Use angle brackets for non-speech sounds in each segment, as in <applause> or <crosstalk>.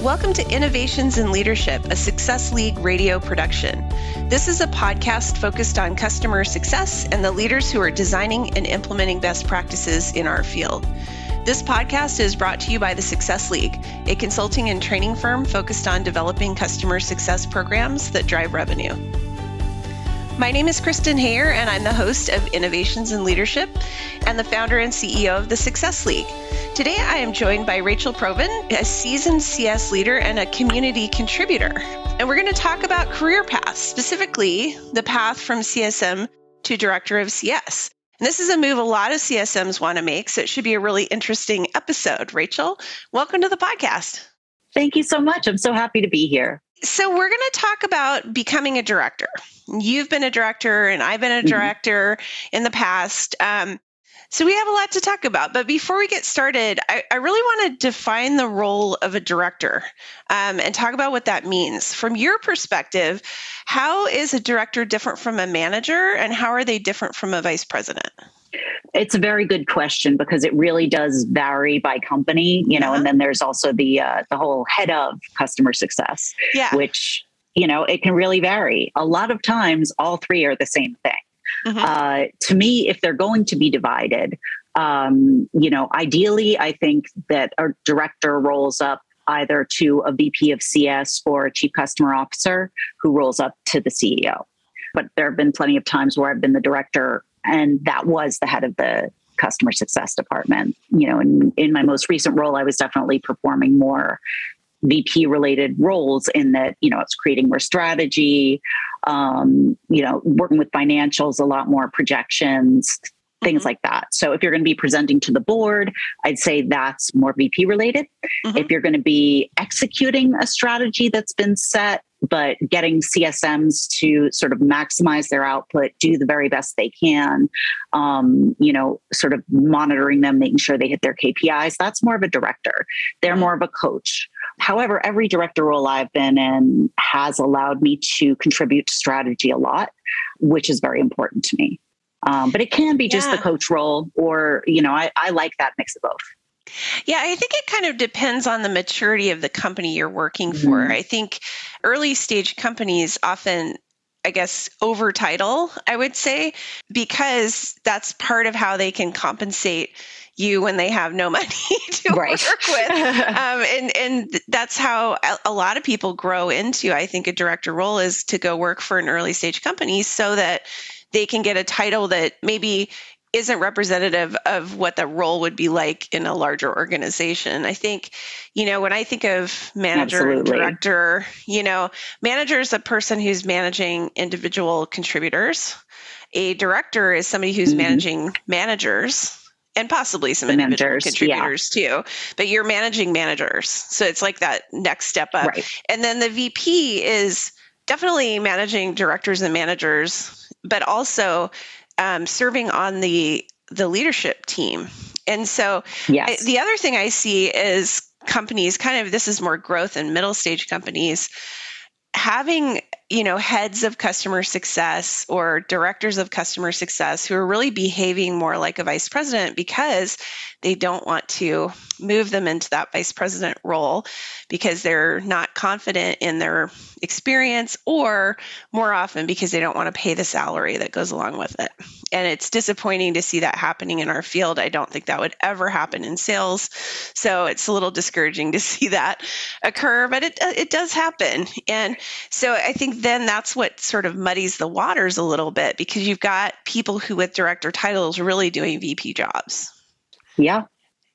Welcome to Innovations in Leadership, a Success League radio production. This is a podcast focused on customer success and the leaders who are designing and implementing best practices in our field. This podcast is brought to you by the Success League, a consulting and training firm focused on developing customer success programs that drive revenue. My name is Kristen Hayer, and I'm the host of Innovations in Leadership and the founder and CEO of the Success League. Today, I am joined by Rachel Provan, a seasoned CS leader and a community contributor. And we're going to talk about career paths, specifically the path from CSM to Director of CS. And this is a move a lot of CSMs want to make, so it should be a really interesting episode. Rachel, welcome to the podcast. Thank you so much. I'm so happy to be here. So, we're going to talk about becoming a director. You've been a director, and I've been a mm-hmm. director mm-hmm. in the past. Um, so, we have a lot to talk about. But before we get started, I, I really want to define the role of a director um, and talk about what that means. From your perspective, how is a director different from a manager, and how are they different from a vice president? It's a very good question because it really does vary by company, you know, uh-huh. and then there's also the uh, the whole head of customer success, yeah. which you know it can really vary. A lot of times, all three are the same thing. Mm-hmm. Uh, to me, if they're going to be divided, um, you know, ideally, I think that a director rolls up either to a VP of CS or a chief customer officer who rolls up to the CEO. But there have been plenty of times where I've been the director and that was the head of the customer success department. You know, in, in my most recent role, I was definitely performing more VP related roles in that, you know, it's creating more strategy, um, you know, working with financials, a lot more projections, things mm-hmm. like that. So if you're going to be presenting to the board, I'd say that's more VP related. Mm-hmm. If you're going to be executing a strategy that's been set, but getting CSMs to sort of maximize their output, do the very best they can, um, you know, sort of monitoring them, making sure they hit their KPIs, that's more of a director. They're more of a coach. However, every director role I've been in has allowed me to contribute to strategy a lot, which is very important to me. Um, but it can be just yeah. the coach role, or, you know, I, I like that mix of both. Yeah, I think it kind of depends on the maturity of the company you're working mm-hmm. for. I think early stage companies often I guess, over title, I would say, because that's part of how they can compensate you when they have no <laughs> money to right. work with. <laughs> um, and, and that's how a lot of people grow into, I think, a director role is to go work for an early stage company so that they can get a title that maybe isn't representative of what the role would be like in a larger organization. I think, you know, when I think of manager and director, you know, manager is a person who's managing individual contributors. A director is somebody who's mm-hmm. managing managers and possibly some individual managers, contributors yeah. too. But you're managing managers. So it's like that next step up. Right. And then the VP is definitely managing directors and managers, but also um, serving on the the leadership team. And so yes. I, the other thing I see is companies kind of this is more growth in middle stage companies having you know heads of customer success or directors of customer success who are really behaving more like a vice president because they don't want to move them into that vice president role because they're not confident in their experience or more often because they don't want to pay the salary that goes along with it. And it's disappointing to see that happening in our field. I don't think that would ever happen in sales. So it's a little discouraging to <laughs> see that occur, but it it does happen. And so I think then that's what sort of muddies the waters a little bit because you've got people who with director titles really doing VP jobs. Yeah.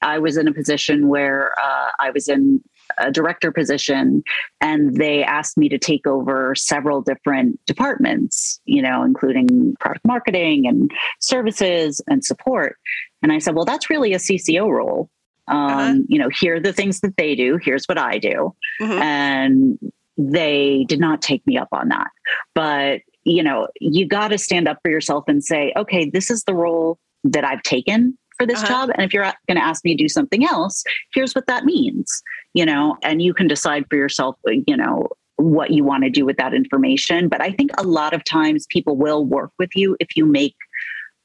I was in a position where uh, I was in a director position and they asked me to take over several different departments, you know, including product marketing and services and support. And I said, well, that's really a CCO role. Um, uh-huh. You know, here are the things that they do, here's what I do. Mm-hmm. And they did not take me up on that. But, you know, you got to stand up for yourself and say, okay, this is the role that I've taken for this uh-huh. job. And if you're going to ask me to do something else, here's what that means, you know, and you can decide for yourself, you know, what you want to do with that information. But I think a lot of times people will work with you if you make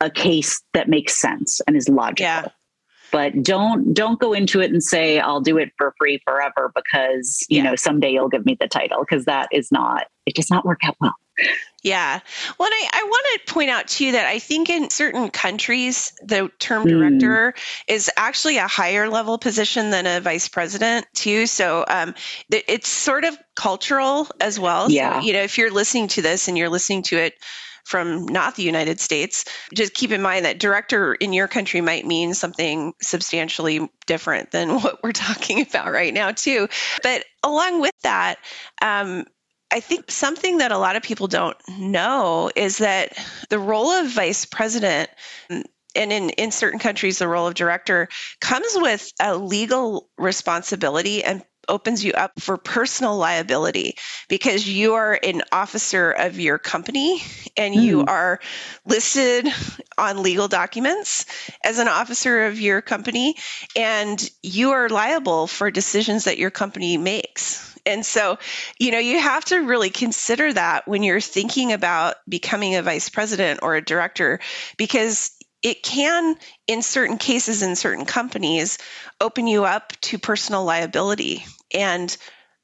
a case that makes sense and is logical. Yeah. But don't don't go into it and say I'll do it for free forever because you yeah. know someday you'll give me the title because that is not it does not work out well. Yeah. Well, I, I want to point out too that I think in certain countries, the term hmm. director mm. is actually a higher level position than a vice president too. So um, it's sort of cultural as well. Yeah. So, you know, if you're listening to this and you're listening to it from not the United States, just keep in mind that director in your country might mean something substantially different than <laughs> what we're talking about right now, too. But along with that, um, I think something that a lot of people don't know is that the role of vice president and in, in certain countries, the role of director comes with a legal responsibility and opens you up for personal liability because you are an officer of your company and mm. you hmm. are listed on legal documents as an officer of your company and you are liable for decisions that your company makes. And so, you know, you have to really consider that when you're thinking about becoming a vice president or a director because it can, in certain cases, in certain companies, open you up to personal liability. And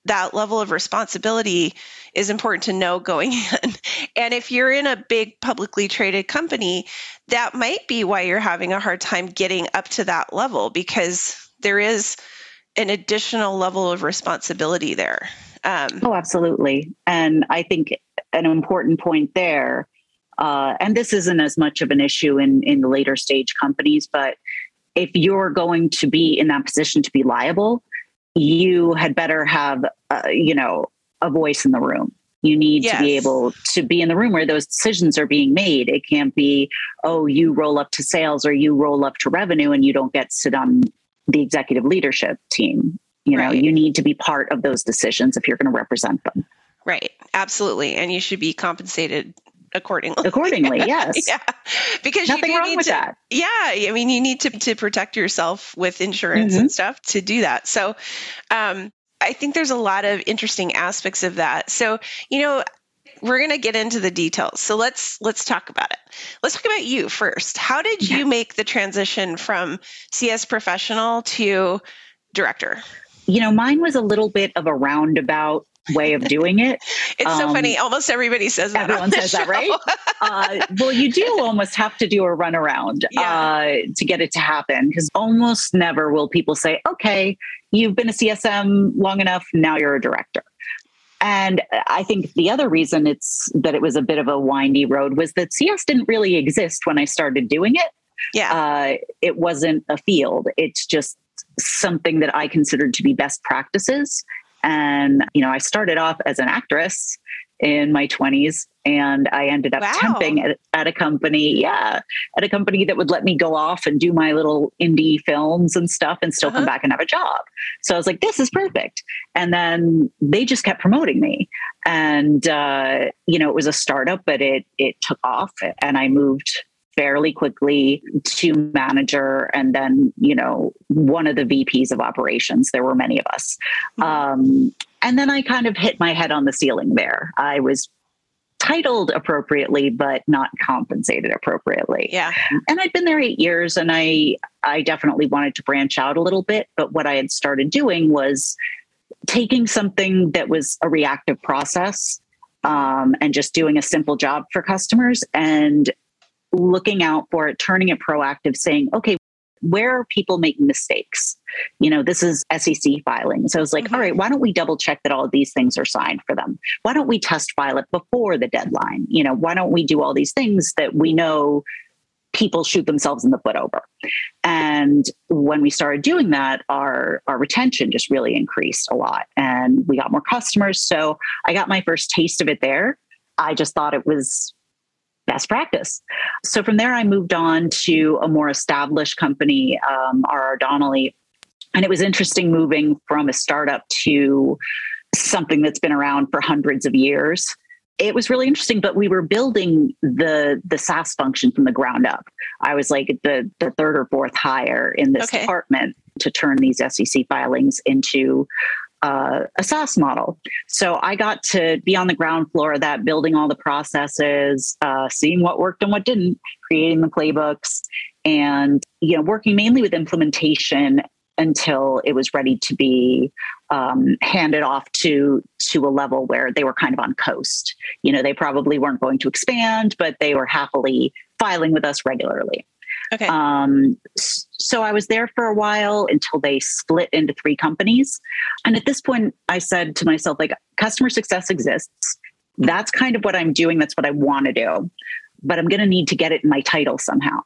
that level of responsibility is important to know going <laughs> in. And if you're in a big publicly traded company, that might be why you're having a hard time getting up to that level because there is an additional level of responsibility there. Um, oh, absolutely. And I think an important point there uh, and this isn't as much of an issue in in the later stage companies, but if you're going to be in that position to be liable, you had better have uh, you know a voice in the room. You need yes. to be able to be in the room where those decisions are being made. It can't be, oh, you roll up to sales or you roll up to revenue and you don't get sit on the executive leadership team. You know, right. you need to be part of those decisions if you're going to represent them. Right. Absolutely. And you should be compensated accordingly. Accordingly, <laughs> yes. yeah. Because nothing you wrong need with to, that. Yeah. I mean, you need to, to protect yourself with insurance mm-hmm. and stuff to do that. So, um, I think there's a lot of interesting aspects of that. So, you know, we're going to get into the details. So let's let's talk about it. Let's talk about you first. How did you make the transition from CS professional to director? You know, mine was a little bit of a roundabout way of doing it. <laughs> it's um, so funny. Almost everybody says that. Everyone says show. that, right? uh, well, you do <laughs> almost have to do a runaround yeah. uh, to get it to happen because almost never will people say, okay, you've been a CSM long enough, now you're a director. And I think the other reason it's that it was a bit of a windy road was that CS didn't really exist when I started doing it. Yeah. Uh, it wasn't a field. It's just something that I considered to be best practices. And, you know, I started off as an actress in my 20s and I ended up wow. temping at, at, a company, yeah, at a company that would let me go off and do my little indie films and stuff and still uh-huh. come back and have a job. So I was like, this is perfect. And then they just kept promoting me. And, uh, you know, it was a startup, but it, it took off and I moved fairly quickly to manager and then you know one of the vps of operations. There were many of us. Mm-hmm. um, and then i kind of hit my head on the ceiling there. I was titled appropriately but not compensated appropriately. Yeah. And i'd been there eight years and i i definitely wanted to branch out a little bit but what i had started doing was taking something that was a reactive process um, and just doing a simple job for customers and looking out for it, turning it proactive, saying, okay, where are people making mistakes? You know, this is SEC filing. So I was like, mm-hmm. all right, why don't we double check that all of these things are signed for them? Why don't we test file it before the deadline? You know, why don't we do all these things that we know people shoot themselves in the foot over? And when we started doing that, our, our retention just really increased a lot and we got more customers. So I got my first taste of it there. I just thought it was best practice. So from there, I moved on to a more established company, um, R.R. Donnelley. And it was interesting moving from a startup to something that's been around for hundreds of years. It was really interesting, but we were building the the SaaS function from the ground up. I was like the the third or fourth hire in this okay. department to turn these SEC filings into uh, a SaaS model. So I got to be on the ground floor of that, building all the processes, uh, seeing what worked and what didn't, creating the playbooks. and you know working mainly with implementation until it was ready to be um, handed off to to a level where they were kind of on coast. You know, they probably weren't going to expand, but they were happily filing with us regularly. Okay. Um, so I was there for a while until they split into three companies. And at this point, I said to myself, like, customer success exists. That's kind of what I'm doing. That's what I want to do. But I'm going to need to get it in my title somehow.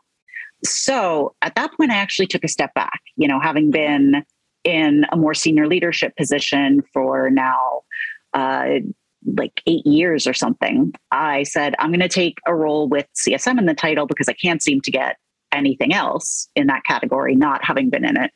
So at that point, I actually took a step back, you know, having been in a more senior leadership position for now uh, like eight years or something. I said, I'm going to take a role with CSM in the title because I can't seem to get anything else in that category, not having been in it.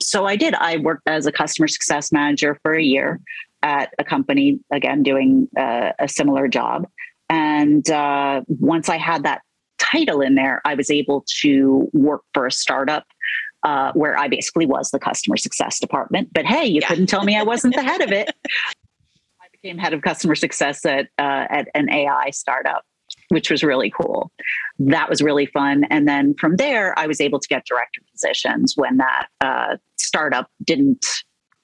So I did. I worked as a customer success manager for a year at a company, again, doing uh, a similar job. And uh, once I had that title in there, I was able to work for a startup uh, where I basically was the customer success department. But hey, you yeah. couldn't tell me I wasn't the head of it. <laughs> I became head of customer success at uh, at an AI startup, which was really cool. That was really fun. And then from there, I was able to get director positions when that uh, startup didn't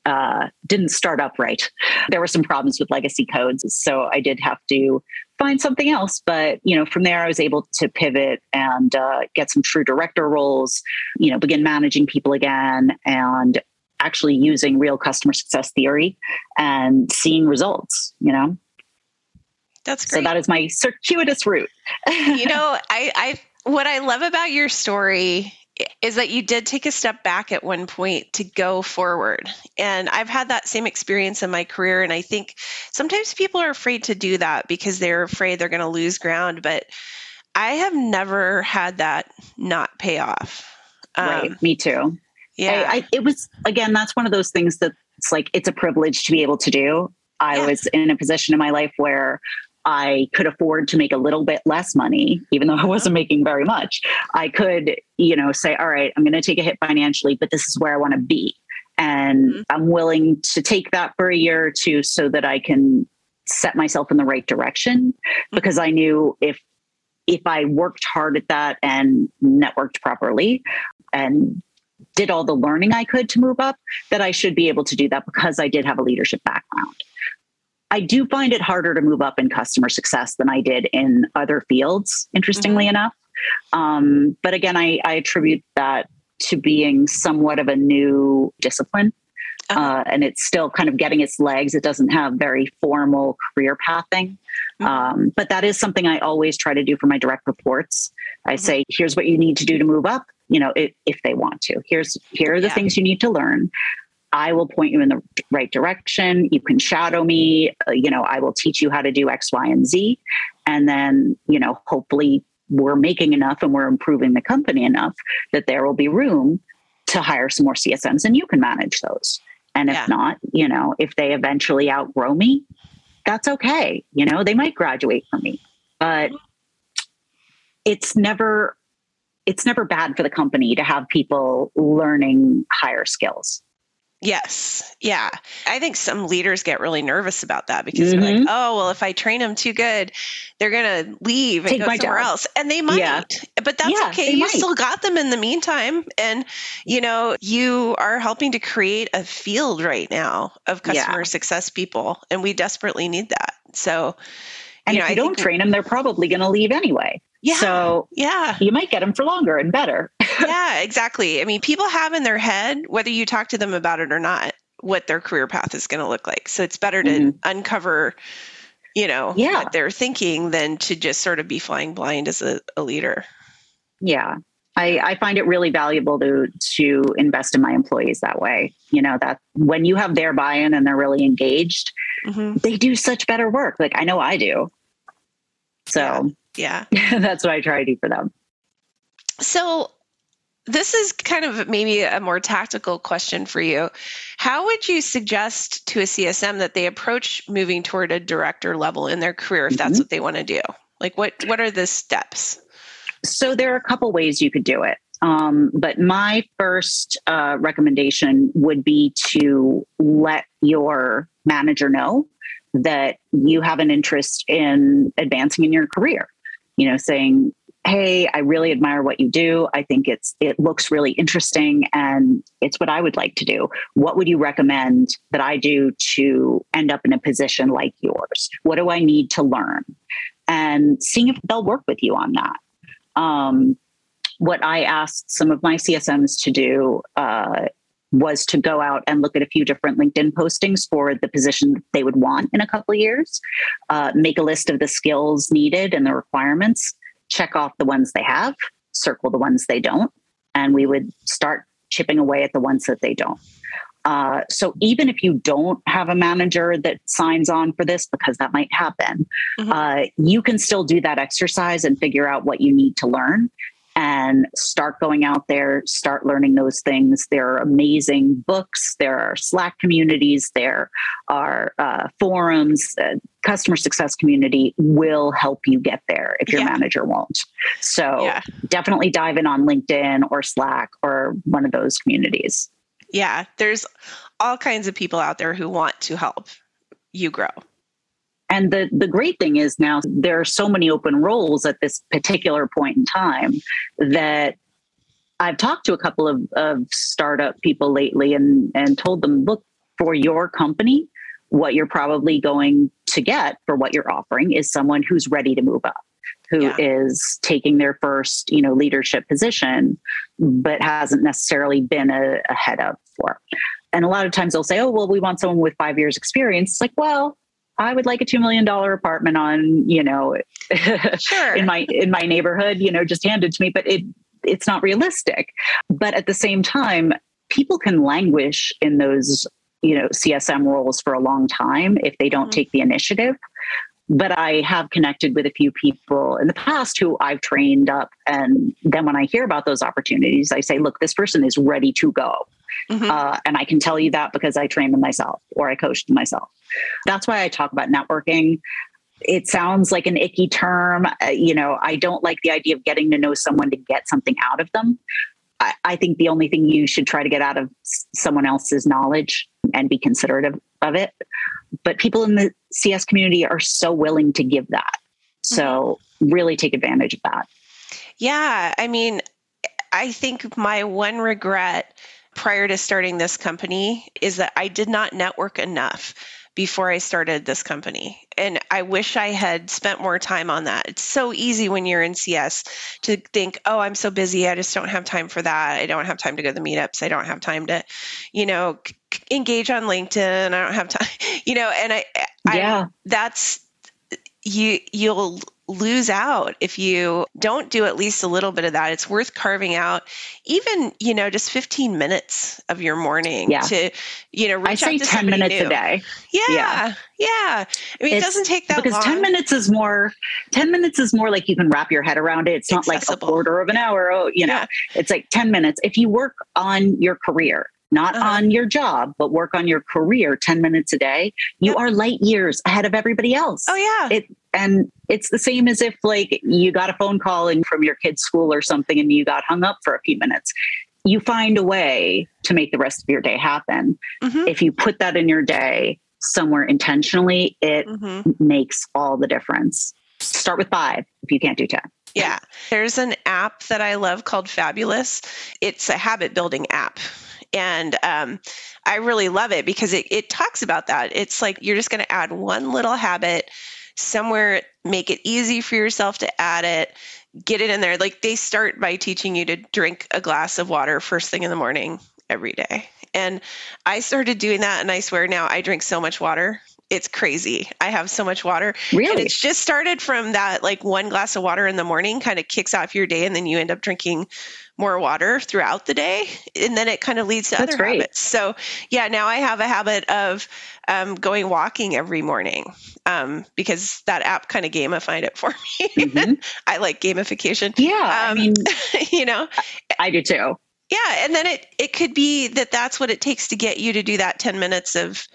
uh, didn't start up right. There were some problems with legacy codes, so I did have to find something else. But you know, from there, I was able to pivot and uh, get some true director roles. You know, begin managing people again and actually using real customer success theory and seeing results. You know, that's great. So that is my circuitous route. you <laughs> know, I, I what I love about your story is that you did take a step back at one point to go forward. And I've had that same experience in my career. And I think sometimes people are afraid to do that because they're afraid they're going to lose ground. But I have never had that not pay off. Um, right. Me too. Yeah. I, I, it was, again, that's one of those things that it's like, it's a privilege to be able to do. I yeah. was in a position in my life where I could afford to make a little bit less money, even though I wasn't making very much. I could, you know, say, all right, I'm going to take a hit financially, but this is where I want to be. And mm-hmm. I'm willing to take that for a year or two so that I can set myself in the right direction mm-hmm. because I knew if if I worked hard at that and networked properly and did all the learning I could to move up, that I should be able to do that because I did have a leadership background. I do find it harder to move up in customer success than I did in other fields, interestingly mm-hmm. enough. Um, but again, I, I, attribute that to being somewhat of a new discipline. Uh-huh. Uh, and it's still kind of getting its legs. It doesn't have very formal career pathing. Mm-hmm. Um, but that is something I always try to do for my direct reports. I mm-hmm. say, here's what you need to do to move up, you know, if, if they want to. Here's here are the yeah. things you need to learn. I will point you in the right direction. You can shadow me. Uh, you know, I will teach you how to do X, Y, and Z. And then, you know, hopefully we're making enough and we're improving the company enough that there will be room to hire some more CSMs and you can manage those. And if yeah. not, you know, if they eventually outgrow me, that's okay. You know, they might graduate from me, but it's never it's never bad for the company to have people learning higher skills Yes. Yeah. I think some leaders get really nervous about that because mm-hmm. they're like, mm-hmm. oh, well, if I train them too good, they're going to leave and go somewhere job. else. And they might, yeah. but that's yeah, okay. You might. still got them in the meantime. And, you know, you are helping to create a field right now of customer yeah. success people. And we desperately need that. So, and you know, if you I don't train them, they're probably going to leave anyway. Yeah. So yeah, you might get them for longer and better. <laughs> yeah, exactly. I mean, people have in their head, whether you talk to them about it or not, what their career path is going to look like. So it's better to mm-hmm. uncover, you know, yeah. what they're thinking than to just sort of be flying blind as a, a leader. Yeah. I, I, find it really valuable to to invest in my employees that way. You know that when you have their buy-in and they're really engaged, mm-hmm. they do such better work. Like I know I do. So yeah. <laughs> That's what I try to do for them. So, this is kind of maybe a more tactical question for you. How would you suggest to a CSM that they approach moving toward a director level in their career if that's mm-hmm. what they want to do? Like what what are the steps? So there are a couple ways you could do it. Um, but my first uh, recommendation would be to let your manager know that you have an interest in advancing in your career you know, saying, hey i really admire what you do. I think it's it looks really interesting and it's what i would like to do. What would you recommend that i do to end up in a position like yours? What do i need to learn? And seeing if they'll work with you on that. Um, what i asked some of my csms to do uh, was to go out and look at a few different LinkedIn postings for the position they would want in a couple of years, uh, make a list of the skills needed and the requirements, check off the ones they have, circle the ones they don't, and we would start chipping away at the ones that they don't. Uh, so even if you don't have a manager that signs on for this, because that might happen, mm-hmm. uh, you can still do that exercise and figure out what you need to learn and start going out there, start learning those things. There are amazing books, there are Slack communities, there are uh, forums. Uh, customer success community will help you get there if your yeah. manager won't. So yeah. definitely dive in on LinkedIn or Slack or one of those communities. Yeah, there's all kinds of people out there who want to help you grow. And the, the great thing is now there are so many open roles at this particular point in time that I've talked to a couple of, of startup people lately and, and told them, look, for your company, what you're probably going to get for what you're offering is someone who's ready to move up who yeah. is taking their first you know leadership position but hasn't necessarily been a, a head of for and a lot of times they'll say oh well we want someone with five years experience it's like well I would like a two million dollar apartment on, you know, <laughs> sure. in my in my neighborhood, you know, just handed to me. But it it's not realistic. But at the same time, people can languish in those, you know, CSM roles for a long time if they don't mm-hmm. take the initiative. But I have connected with a few people in the past who I've trained up. And then when I hear about those opportunities, I say, look, this person is ready to go. Mm-hmm. Uh, and I can tell you that because I trained them myself or I coached them myself. That's why I talk about networking. It sounds like an icky term. Uh, you know, I don't like the idea of getting to know someone to get something out of them. I, I think the only thing you should try to get out of someone else's knowledge and be considerate of, of it. But people in the CS community are so willing to give that. So mm-hmm. really take advantage of that. Yeah. I mean, I think my one regret prior to starting this company is that I did not network enough before I started this company. And I wish I had spent more time on that. It's so easy when you're in CS to think, oh, I'm so busy. I just don't have time for that. I don't have time to go to the meetups. I don't have time to, you know, engage on LinkedIn. I don't have time, <laughs> you know, and I, yeah. I, that's, you, you'll lose out if you don't do at least a little bit of that. It's worth carving out even, you know, just 15 minutes of your morning yeah. to, you know, I say 10 minutes new. a day. Yeah. Yeah. yeah. I mean, it's, it doesn't take that long because long. 10 minutes is more, 10 minutes is more like you can wrap your head around it. It's not Accessible. like a quarter of an hour. Oh, you know, yeah. it's like 10 minutes. If you work on your career, not uh-huh. on your job, but work on your career 10 minutes a day, you yep. are light years ahead of everybody else. Oh, yeah. It, and it's the same as if like you got a phone call in from your kid's school or something and you got hung up for a few minutes. You find a way to make the rest of your day happen. Mm-hmm. If you put that in your day somewhere intentionally, it mm-hmm. makes all the difference. Start with five if you can't do 10. Yeah. There's an app that I love called Fabulous. It's a habit building app and um, I really love it because it, it talks about that. It's like you're just going to add one little habit somewhere, make it easy for yourself to add it, get it in there. Like they start by teaching you to drink a glass of water first thing in the morning every day. And I started doing that, and I swear now I drink so much water it's crazy. I have so much water. Really? And it's just started from that like one glass of water in the morning kind of kicks off your day and then you end up drinking more water throughout the day and then it kind of leads to That's other great. habits. So yeah, now I have a habit of um, going walking every morning um, because that app kind of gamified it for <laughs> me. Mm-hmm. I like gamification. Yeah, um, I mean, <laughs> you know, I do too. Yeah, and then it it could be that that's what it takes to get you to do that 10 minutes of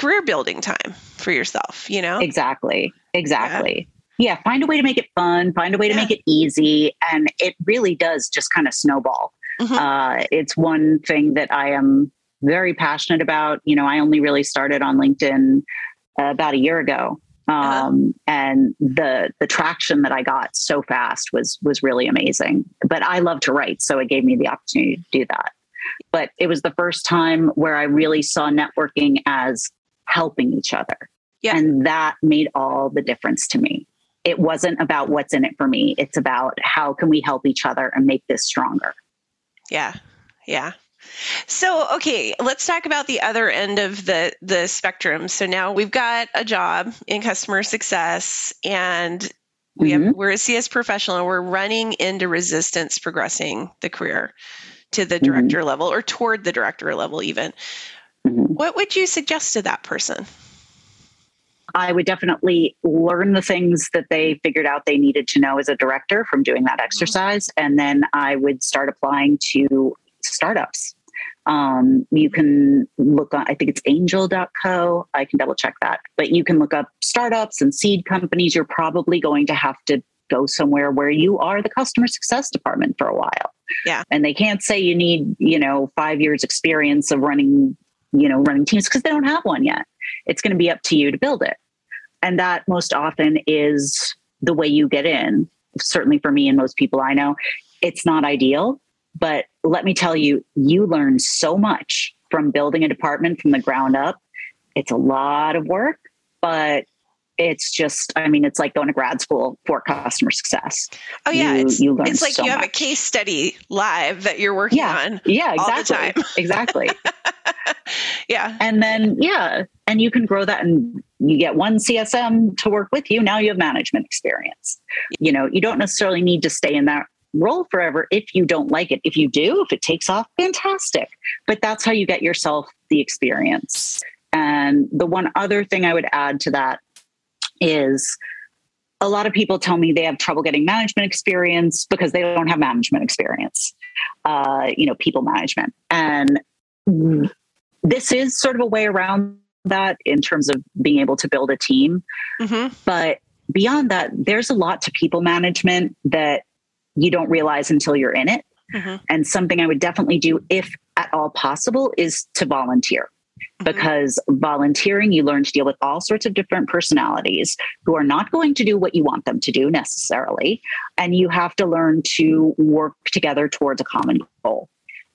career building time for yourself, you know? Exactly. Exactly. Yeah. yeah find a way to make it fun, find a way to yeah. make it easy. And it really does just kind of snowball. Mm-hmm. Uh, it's one thing that I am very passionate about. You know, I only really started on LinkedIn uh, about a year ago. uh-huh. um, and the the traction that I got so fast was was really amazing. But I love to write, so it gave me the opportunity to do that. But it was the first time where I really saw networking as helping each other, yeah. and that made all the difference to me. It wasn't about what's in it for me; it's about how can we help each other and make this stronger. Yeah, yeah. So, okay, let's talk about the other end of the the spectrum. So now we've got a job in customer success and we mm-hmm. have we're a CS professional and we're running into resistance progressing the career to the mm-hmm. director mm-hmm. level or toward the director level even. What would you suggest to that person? I would definitely learn the things that they figured out they needed to know as a director from doing that mm-hmm. exercise. And then I would start applying to startups. Um, you can look on, I think it's angel.co. I can double check that. But you can look up startups and seed companies. You're probably going to have to go somewhere where you are the customer success department for a while. Yeah. And they can't say you need, you know, five years experience of running, you know, running teams because they don't have one yet. It's going to be up to you to build it. And that most often is the way you get in. Certainly for me and most people I know, it's not ideal but let me tell you, you learn so much from building a department from the ground up. It's a lot of work, but it's just i mean it's like going to grad school for customer success. Oh yeah you, it's, you learn it's like so you have much. a case study live that you're working yeah, on yeah exactly. exactly. <laughs> Yeah. And then yeah and you can grow that and you get one csm to work with you. Now you have management experience. You know you don't necessarily need to stay in that role forever if you don't like it. If you do, if it takes off, fantastic. But that's how you get yourself the experience. And the one other thing I would add to that is a lot of people tell me they have trouble getting management experience because they don't have management experience, uh, you know, people management. And this is sort of a way around that in terms of being able to build a team. Mm-hmm. But beyond that, there's a lot to people management that you don't realize until you're in it. Mm-hmm. And something I would definitely do, if at all possible, is to volunteer. Mm-hmm. Because volunteering, you learn to deal with all sorts of different personalities who are not going to do what you want them to do necessarily. And you have to learn to work together towards a common goal.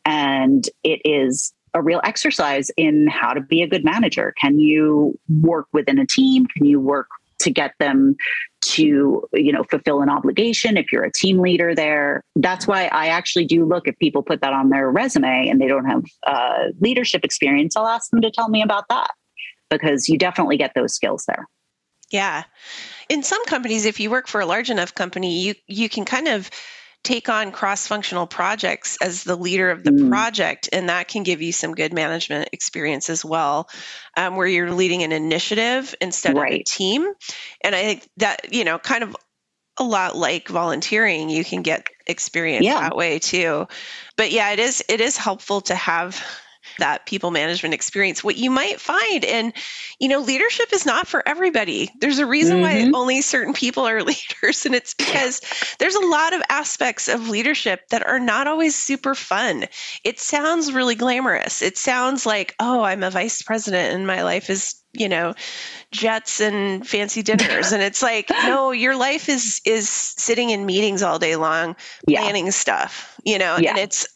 And it is a real exercise in how to be a good manager. Can you work within a team? Can you work to get them to you know fulfill an obligation if you're a team leader there. That's why i actually do look if people put that on their resume and they don't have uh, leadership experience i'll ask them to tell me about that because you definitely get those skills there. Yeah. In some companies if you work for a large enough company you you can kind of take on cross functional projects as the leader of the mm. project, and that can give you some good management experience as well, um, where you're leading an initiative instead right. of a team. And I think that, you know, kind of a lot like volunteering, you can get experience yeah. that way too. But yeah, it is it is helpful to have that people management experience what you might find and you know leadership is not for everybody. There's a reason mm-hmm. why only certain people are <laughs> leaders and it's because there's a lot of aspects of leadership that are not always super fun. It sounds really glamorous. It sounds like oh i'm a vice president and my life is you know jets and fancy dinners and it's like <laughs> no your life is is sitting in meetings all day long planning yeah. stuff you know yeah. and it's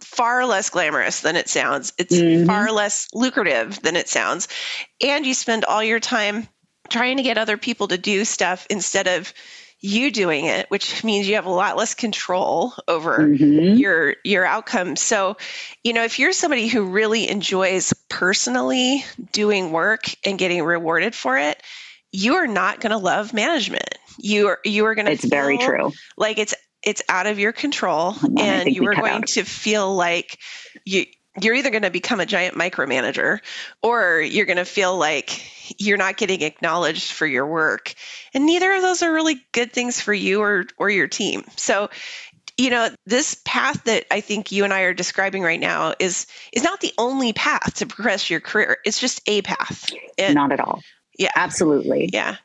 far less glamorous than it sounds it's mm-hmm. far less lucrative than it sounds and you spend all your time trying to get other people to do stuff instead of you doing it, which means you have a lot less control over mm-hmm. your your outcome. So, you know, if you're somebody who really enjoys personally doing work and getting rewarded for it, you are not going to love management. You are you are going to It's very true. Like it's it's out of your control and you are going out. to feel like you you're either going to become a giant micromanager or you're going to feel like you're not getting acknowledged for your work. And neither of those are really good things for you or or your team. So you know this path that i think you and i are describing right now is is not the only path to progress your career. It's just a path. And, not at all. Yeah. Absolutely. Yeah.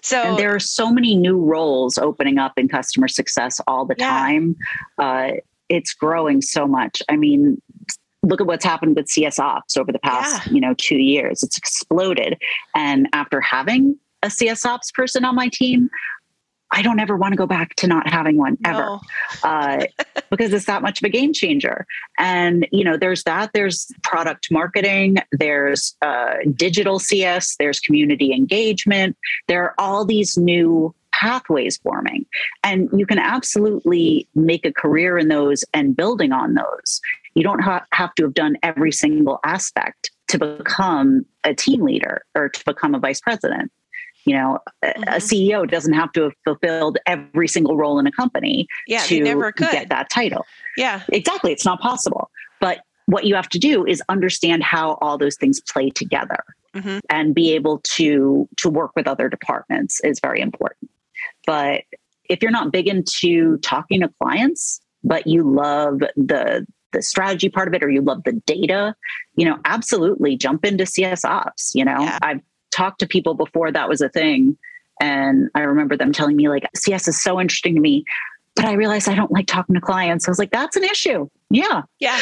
So and there are so many new roles opening up in customer success all the yeah. time. Uh, it's growing so much. I mean look at what's happened with CS Ops over the past, yeah. you know, two years. It's exploded. And after having a CS ops person on my team, I don't ever want to go back to not having one ever No. uh, <laughs> because it's that much of a game changer. And, you know, there's that, there's product marketing, there's uh, digital CS, there's community engagement. There are all these new pathways forming. And you can absolutely make a career in those and building on those. You don't ha- have to have done every single aspect to become a team leader or to become a vice president. You know, a- a. CEO doesn't have to have fulfilled every single role in a company Yeah, to never could. get that title. Yeah. Exactly. It's not possible. But what you have to do is understand how all those things play together Mhm. and be able to to work with other departments is very important. But if you're not big into talking to clients, but you love the the strategy part of it or you love the data, you know, absolutely jump into CS ops. You know, Yeah. I've talked to people before that was a thing. And I remember them telling me, like, CS is so interesting to me, but I realized I don't like talking to clients. I was like, that's an issue. Yeah. Yeah.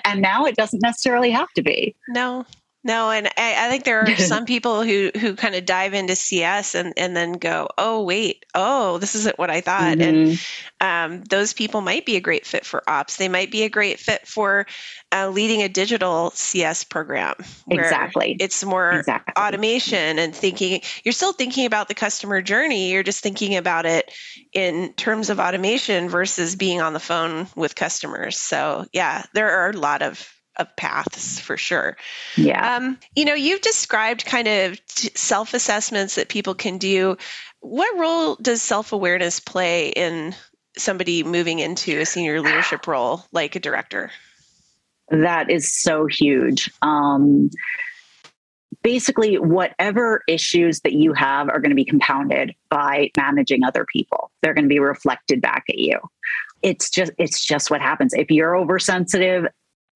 <laughs> and now it doesn't necessarily have to be. No, no, and I, I think there are <laughs> some people who who kind of dive into CS and and then go, oh wait, oh this isn't what I thought, and Mhm. um, those people might be a great fit for ops. They might be a great fit for uh, leading a digital CS program. where Exactly. It's more exactly. automation and thinking. You're still thinking about the customer journey. You're just thinking about it in terms of automation versus being on the phone with customers. So yeah, there are a lot of of paths for sure. Yeah. Um, you know, you've described kind of t- self assessments that people can do. What role does self awareness play in somebody moving into a senior leadership role like a director? That is so huge. Um, basically, whatever issues that you have are going to be compounded by managing other people. They're going to be reflected back at you. It's just it's just what happens. If you're oversensitive,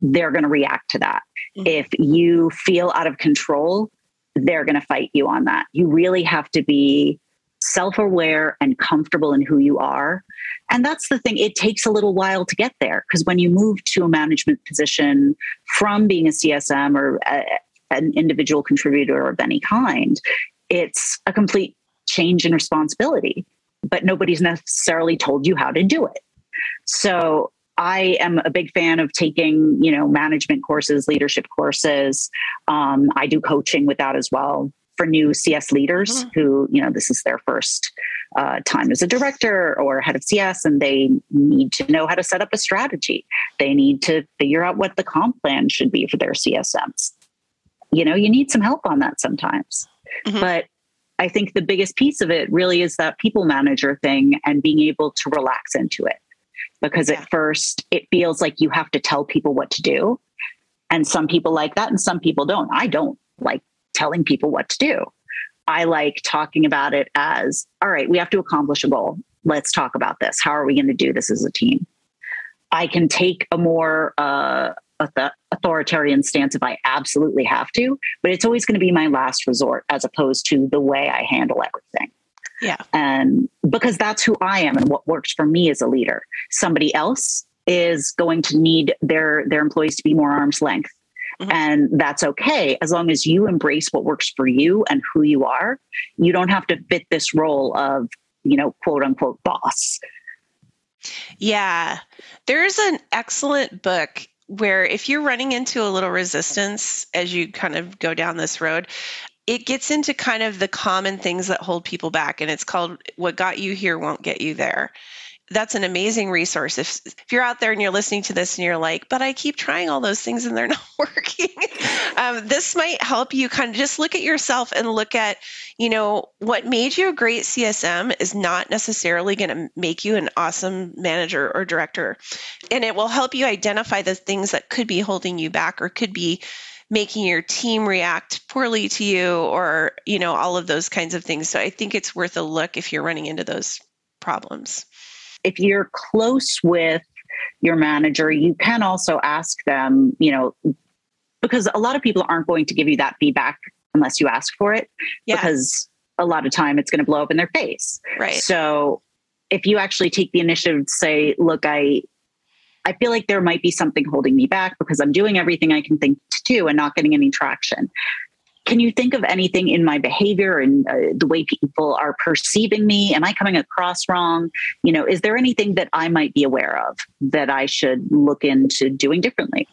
they're going to react to that. Mhm. If you feel out of control, they're going to fight you on that. You really have to be self-aware and comfortable in who you are and that's the thing it takes a little while to get there because when you move to a management position from being a csm or a, an individual contributor of any kind it's a complete change in responsibility but nobody's necessarily told you how to do it so i am a big fan of taking you know management courses leadership courses um, i do coaching with that as well for new cs leaders Mhm. who you know this is their first uh, time as a director or head of CS, and they need to know how to set up a strategy. They need to figure out what the comp plan should be for their CSMs. You know, you need some help on that sometimes. Mhm. But I think the biggest piece of it really is that people manager thing and being able to relax into it. Because Yeah. at first, it feels like you have to tell people what to do. And some people like that, and some people don't. I don't like telling people what to do. I like talking about it as all right, we have to accomplish a goal. Let's talk about this. How are we going to do this as a team? I can take a more uh, authoritarian stance if I absolutely have to, but it's always going to be my last resort as opposed to the way I handle everything. Yeah. And because that's who I am and what works for me as a leader. Somebody else is going to need their their employees to be more arm's length. Mhm. And that's okay as long as you embrace what works for you and who you are. You don't have to fit this role of, you know, quote unquote boss. Yeah. There's an excellent book where if you're running into a little resistance as you kind of go down this road, it gets into kind of the common things that hold people back. And it's called What Got You Here Won't Get You There. That's an amazing resource. If, if you're out there and you're listening to this and you're like, but I keep trying all those things and they're <laughs> not working, <laughs> um, this might help you kind of just look at yourself and look at, you know, what made you a great CSM is not necessarily going to make you an awesome manager or director. And it will help you identify the things that could be holding you back or could be making your team react poorly to you or, you know, all of those kinds of things. So I think it's worth a look if you're running into those problems. If you're close with your manager, you can also ask them, you know, because a lot of people aren't going to give you that feedback unless you ask for it, Yeah. because a lot of time it's going to blow up in their face. right. So if you actually take the initiative to say, look, I I feel like there might be something holding me back because I'm doing everything I can think to do and not getting any traction. can you think of anything in my behavior and uh, the way people are perceiving me? Am I coming across wrong? You know, is there anything that I might be aware of that I should look into doing differently?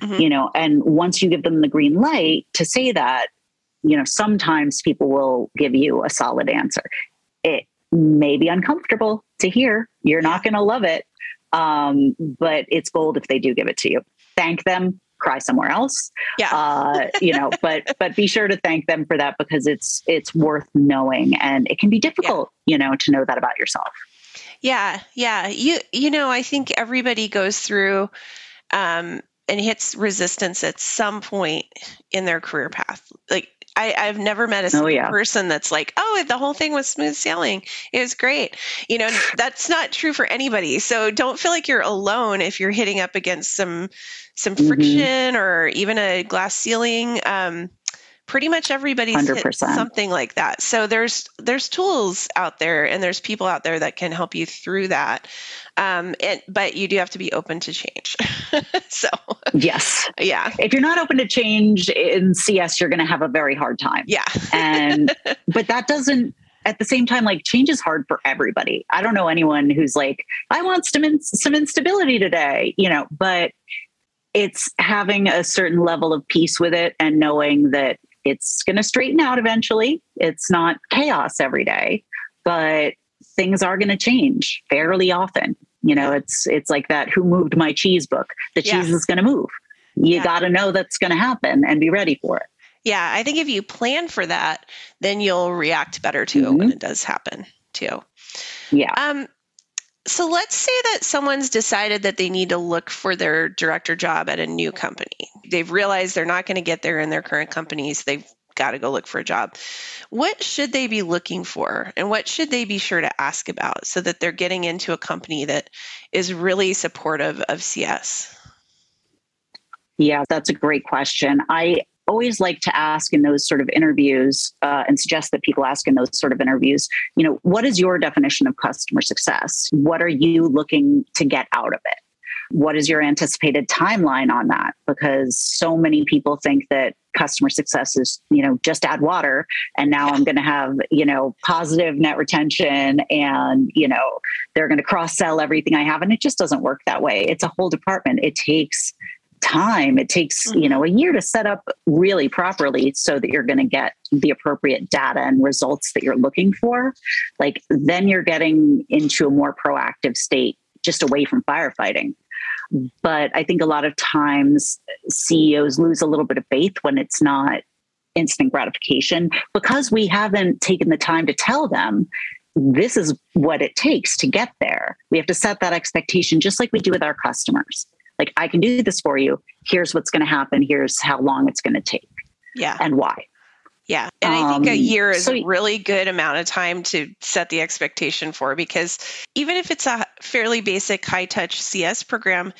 Mm-hmm. You know, and once you give them the green light to say that, you know, sometimes people will give you a solid answer. It may be uncomfortable to hear. You're not going to love it. Um, but it's gold if they do give it to you. Thank them, cry somewhere else. Yeah. uh, you know, <laughs> but but be sure to thank them for that because it's it's worth knowing and it can be difficult, yeah. you know, to know that about yourself. Yeah, yeah. You you know, I think everybody goes through um and hits resistance at some point in their career path. Like I, have never met a oh, yeah. person that's like, oh, the whole thing was smooth sailing. It was great. You know, that's not true for anybody. So don't feel like you're alone if you're hitting up against some some mm-hmm. friction or even a glass ceiling. Um, pretty much everybody's 100%. hit something like that. So there's there's tools out there and there's people out there that can help you through that. Um, and, but you do have to be open to change. <laughs> so yes, yeah. If you're not open to change in CS, you're going to have a very hard time. Yeah, and <laughs> but that doesn't at the same time, like change is hard for everybody. I don't know anyone who's like, I want some, some instability today, you know, but it's having a certain level of peace with it and knowing that it's going to straighten out eventually. It's not chaos every day, but things are going to change fairly often. You know, it's it's like that who moved my cheese book. The cheese is going to move. You yeah. got to know that's going to happen and be ready for it. Yeah, I think if you plan for that, then you'll react better to mm-hmm. it when it does happen too. Yeah. Um so let's say that someone's decided that they need to look for their director job at a new company. They've realized they're not going to get there in their current companies. They've got to go look for a job. What should they be looking for and what should they be sure to ask about so that they're getting into a company that is really supportive of CS? Yeah, that's a great question. I always like to ask in those sort of interviews uh, and suggest that people ask in those sort of interviews you know what is your definition of customer success? What are you looking to get out of it? What is your anticipated timeline on that? Because so many people think that customer success is you know just add water and now i'm going to have you know positive net retention and you know they're going to cross sell everything i have and it just doesn't work that way. It's a whole department. It takes time. It takes mm-hmm. you know a year to set up really properly so that you're going to get the appropriate data and results that you're looking for. Like then you're getting into a more proactive state just away from firefighting. But i think a lot of times ceos lose a little bit of faith when it's not instant gratification. Because we haven't taken the time to tell them this is what it takes to get there. We have to set that expectation just like we do with our customers like i can do this for you here's what's going to happen here's how long it's going to take yeah and why yeah. And I think a um, year is so, a really good amount of time to set the expectation for because even if it's a fairly basic high touch CS program,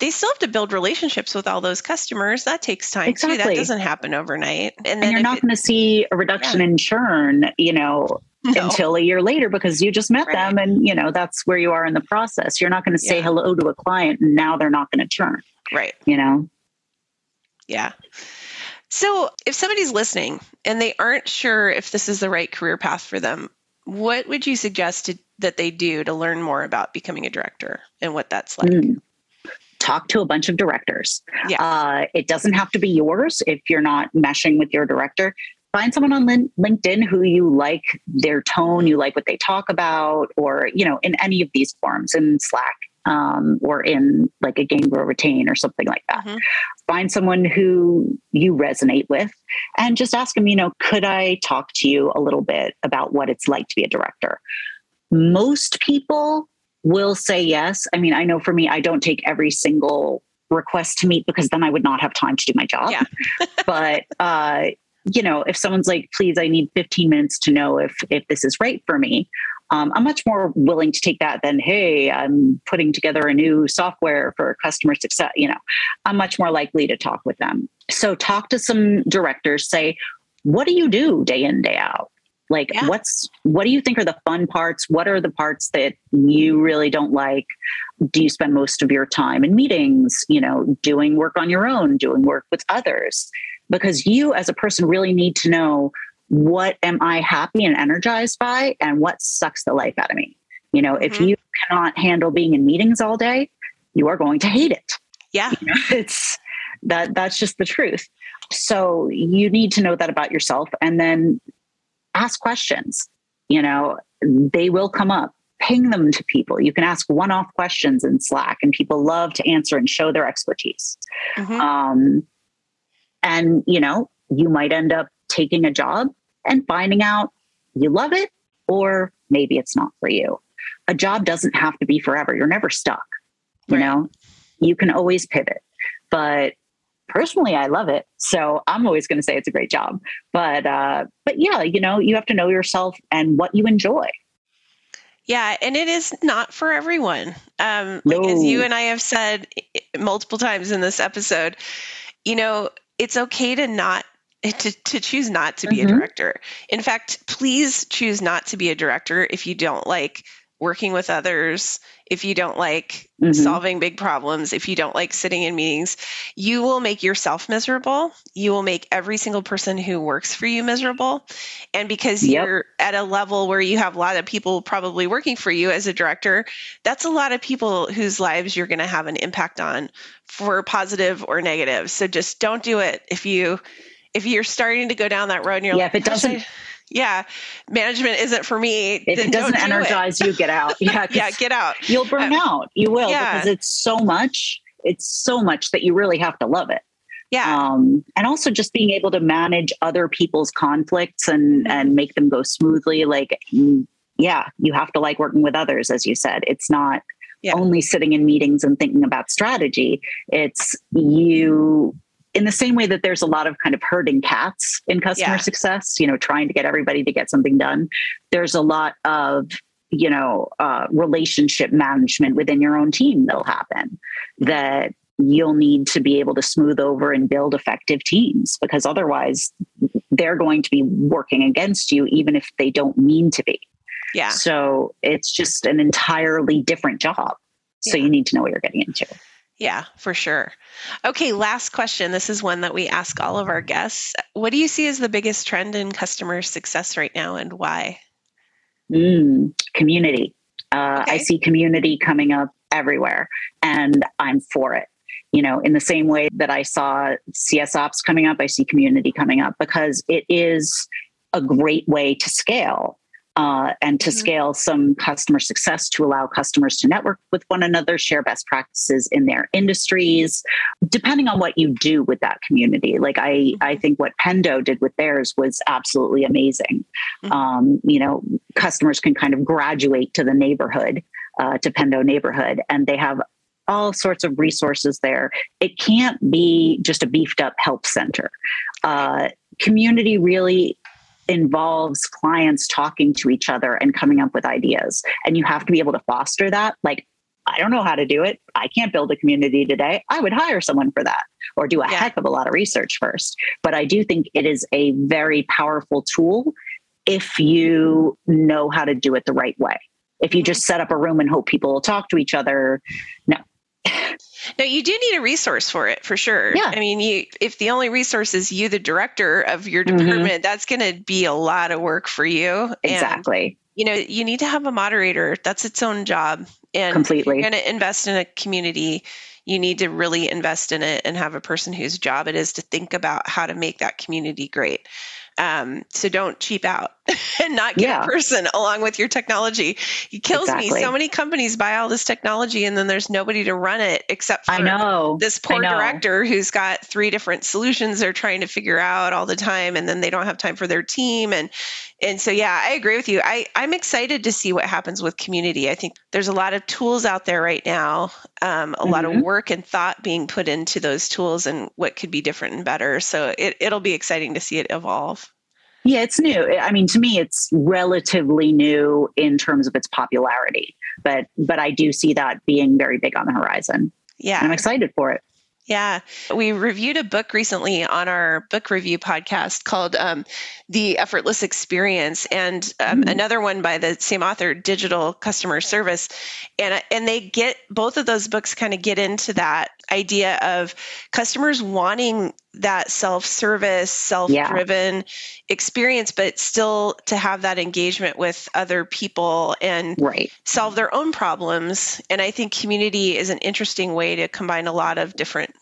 they still have to build relationships with all those customers. That takes time exactly. too. That doesn't happen overnight. And, and you're not going to see a reduction yeah. in churn, you know, <laughs> no. until a year later because you just met right. them and you know that's where you are in the process you're not going to say yeah. hello to a client and now they're not going to churn right you know yeah so if somebody's listening and they aren't sure if this is the right career path for them what would you suggest to, that they do to learn more about becoming a director and what that's like mm talk to a bunch of directors. Yeah. Uh, it doesn't have to be yours if you're not meshing with your director find someone on LinkedIn who you like their tone, you like what they talk about, or, you know, in any of these forms in Slack um, or in like a Gain Grow Retain or something like that. Mm-hmm. Find someone who you resonate with and just ask them, you know, could I talk to you a little bit about what it's like to be a director? Most people will say yes. I mean, I know for me, I don't take every single request to meet because then I would not have time to do my job. Yeah. <laughs> but uh, you know, if someone's like, please, I need 15 minutes to know if if this is right for me, um, I'm much more willing to take that than, hey, I'm putting together a new software for customer success. You know, I'm much more likely to talk with them. So talk to some directors, say, what do you do day in, day out? Like yeah. what's what do you think are the fun parts? What are the parts that you really don't like? Do you spend most of your time in meetings, you know, doing work on your own, doing work with others? Because you as a person really need to know what am I happy and energized by and what sucks the life out of me. You know, mm-hmm. if you cannot handle being in meetings all day, you are going to hate it. Yeah. You know, <laughs> it's that that's just the truth. So you need to know that about yourself and then ask questions. You know, they will come up. Ping them to people. You can ask one off questions in Slack, and people love to answer and show their expertise. Mm-hmm. Um, and, you know, you might end up taking a job and finding out you love it, or maybe it's not for you. A job doesn't have to be forever. You're never stuck. You right. know, you can always pivot. But personally i love it so i'm always going to say it's a great job but uh but yeah you know you have to know yourself and what you enjoy yeah and it is not for everyone um no. like as you and i have said multiple times in this episode you know it's okay to not <laughs> to, to choose not to be mm-hmm. a director in fact please choose not to be a director if you don't like working with others, if you don't like mm-hmm. solving big problems, if you don't like sitting in meetings, you will make yourself miserable. You will make every single person who works for you miserable. And because yep. you're at a level where you have a lot of people probably working for you as a director, that's a lot of people whose lives you're going to have an impact on for positive or negative. So just don't do it if you if you're starting to go down that road and you're yeah, like, if it doesn't yeah, management isn't for me. If it doesn't do energize it. you, get out. <laughs> Yeah, yeah, get out. You'll burn um, out. You will yeah. because it's so much. It's so much that you really have to love it. Yeah. Um, and also just being able to manage other people's conflicts and mm-hmm. and make them go smoothly. Like, mm, yeah, you have to like working with others, as you said. It's not yeah. only sitting in meetings and thinking about strategy. It's you in the same way that there's a lot of kind of herding cats in customer yeah. success, you know, trying to get everybody to get something done, there's a lot of you know uh, relationship management within your own team that'll happen that you'll need to be able to smooth over and build effective teams because otherwise they're going to be working against you even if they don't mean to be yeah so it's just an entirely different job so yeah. you need to know what you're getting into yeah, for sure. Okay, last question. This is one that we ask all of our guests. What do you see as the biggest trend in customer success right now and why? Mm, community. Uh, okay. I see community coming up everywhere, and I'm for it. You know, in the same way that I saw CS Ops coming up, I see community coming up because it is a great way to scale uh, and to mm-hmm. scale some customer success to allow customers to network with one another, share best practices in their industries, depending on what you do with that community. Like I, mm-hmm. I think what Pendo did with theirs was absolutely amazing. Mm-hmm. Um, you know, customers can kind of graduate to the neighborhood, uh, to Pendo neighborhood, and they have all sorts of resources there. It can't be just a beefed up help center. Uh, community really involves clients talking to each other and coming up with ideas. And you have to be able to foster that. Like, I don't know how to do it. I can't build a community today. I would hire someone for that or do a yeah. heck of a lot of research first. But I do think it is a very powerful tool if you know how to do it the right way. If you mm-hmm. just set up a room and hope people will talk to each other, no, no, you do need a resource for it for sure. Yeah. I mean, you if the only resource is you, the director of your mm-hmm. department, mm-hmm. that's going to be a lot of work for you. Exactly. And, you know, you need to have a moderator. That's its own job. And completely you're going to invest in a community. You need to really invest in it and have a person whose job it is to think about how to make that community great. Um, so don't cheap out <laughs> and not get yeah. a person along with your technology. It kills exactly. me. So many companies buy all this technology and then there's nobody to run it except for I know. this poor know. director who's got three different solutions they're trying to figure out all the time and then they don't have time for their team and and so yeah, I agree with you. I, I'm excited to see what happens with community. I think there's a lot of tools out there right now, um, a mm-hmm. lot of mm-hmm. work and thought being put into those tools and what could be different and better. So it, it'll be exciting to see it evolve. Yeah, it's new. I mean, to me, it's relatively new in terms of its popularity, but but I do see that being very big on the horizon. Yeah, I'm excited for it. Yeah, we reviewed a book recently on our book review podcast called um, "The Effortless Experience," and um, mm-hmm. another one by the same author, "Digital Customer Service," and and they get both of those books kind of get into that idea of customers wanting that self-service self-driven yeah. experience but still to have that engagement with other people and right. solve their own problems and i think community is an interesting way to combine a lot of different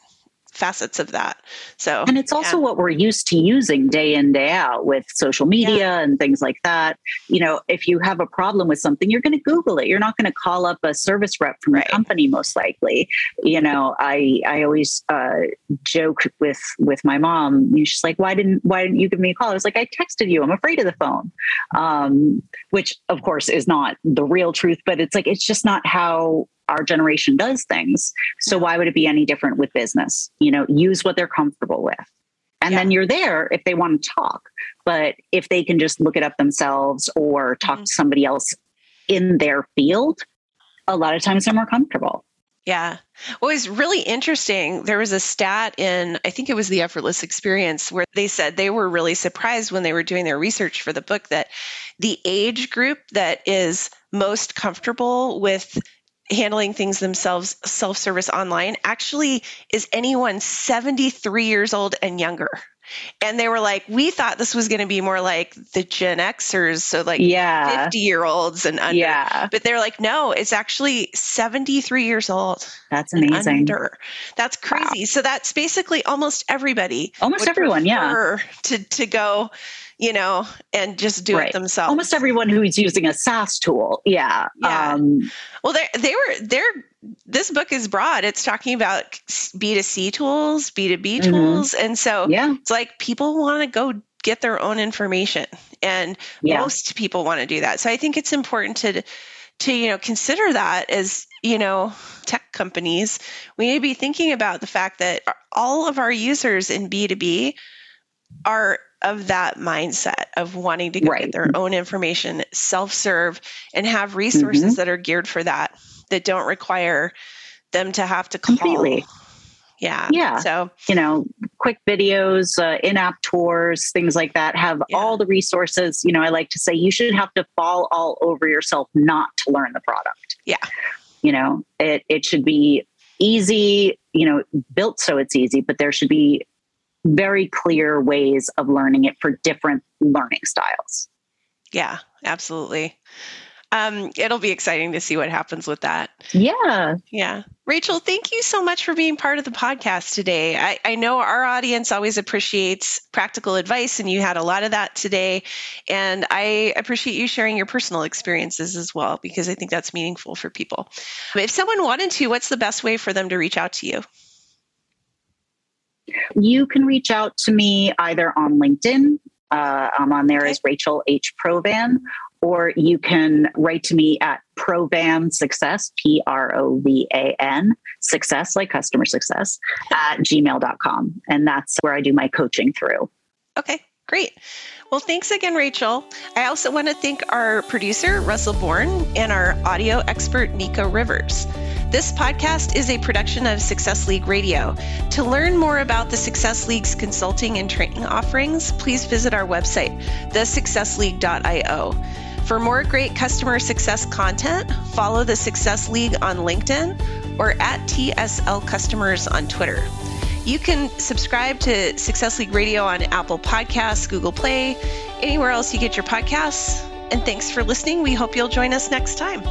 facets of that. So, and it's also yeah. what we're used to using day in, day out with social media yeah. and things like that. You know, if you have a problem with something, you're going to Google it. You're not going to call up a service rep from right. the company, most likely. You know, I, I always uh, joke with, with my mom. She's like, why didn't, why didn't you give me a call? I was like, I texted you. I'm afraid of the phone. Um, which of course is not the real truth, but it's like, it's just not how our generation does things. So why would it be any different with business? You know, use what they're comfortable with. And yeah. then you're there if they want to talk. But if they can just look it up themselves or talk mm-hmm. to somebody else in their field, a lot of times they're more comfortable. Yeah. Well, it was really interesting. There was a stat in, I think it was the Effortless Experience, where they said they were really surprised when they were doing their research for the book that the age group that is most comfortable with handling things themselves self service online actually is anyone 73 years old and younger. And they were like, we thought this was going to be more like the Gen Xers, so like yeah. 50 year olds and under. Yeah. But they're like, no, it's actually 73 years old. That's amazing. Under. That's crazy. Wow. So that's basically almost everybody. Almost everyone, yeah. To, to go you know, and just do right. it themselves. Almost everyone who's using a SaaS tool. Yeah. Yeah. Um, well, they they were they're this book is broad. It's talking about B2C tools, B2B mm-hmm. tools. And so yeah. it's like people want to go get their own information. And yeah. most people want to do that. So I think it's important to to, you know, consider that as, you know, tech companies, we need to be thinking about the fact that all of our users in B2B are of that mindset of wanting to right. get their own information, self serve, and have resources mm-hmm. that are geared for that, that don't require them to have to call. Completely. Yeah. Yeah. So, you know, quick videos, uh, in app tours, things like that have yeah. all the resources. You know, I like to say you should have to fall all over yourself not to learn the product. Yeah. You know, it, it should be easy, you know, built so it's easy, but there should be very clear ways of learning it for different learning styles. Yeah, absolutely. Um, it'll be exciting to see what happens with that. Yeah. Yeah. Rachel, thank you so much for being part of the podcast today. I, I know our audience always appreciates practical advice, and you had a lot of that today. And I appreciate you sharing your personal experiences as well, because I think that's meaningful for people. If someone wanted to, what's the best way for them to reach out to you? You can reach out to me either on LinkedIn. Uh, I'm on there okay. as Rachel H. Provan, or you can write to me at Provan Success, P R O V A N, success, like customer success, at gmail.com. And that's where I do my coaching through. Okay, great. Well, thanks again, Rachel. I also want to thank our producer, Russell Bourne, and our audio expert, Nico Rivers. This podcast is a production of Success League Radio. To learn more about the Success League's consulting and training offerings, please visit our website, thesuccessleague.io. For more great customer success content, follow the Success League on LinkedIn or at TSL Customers on Twitter. You can subscribe to Success League Radio on Apple Podcasts, Google Play, anywhere else you get your podcasts. And thanks for listening. We hope you'll join us next time.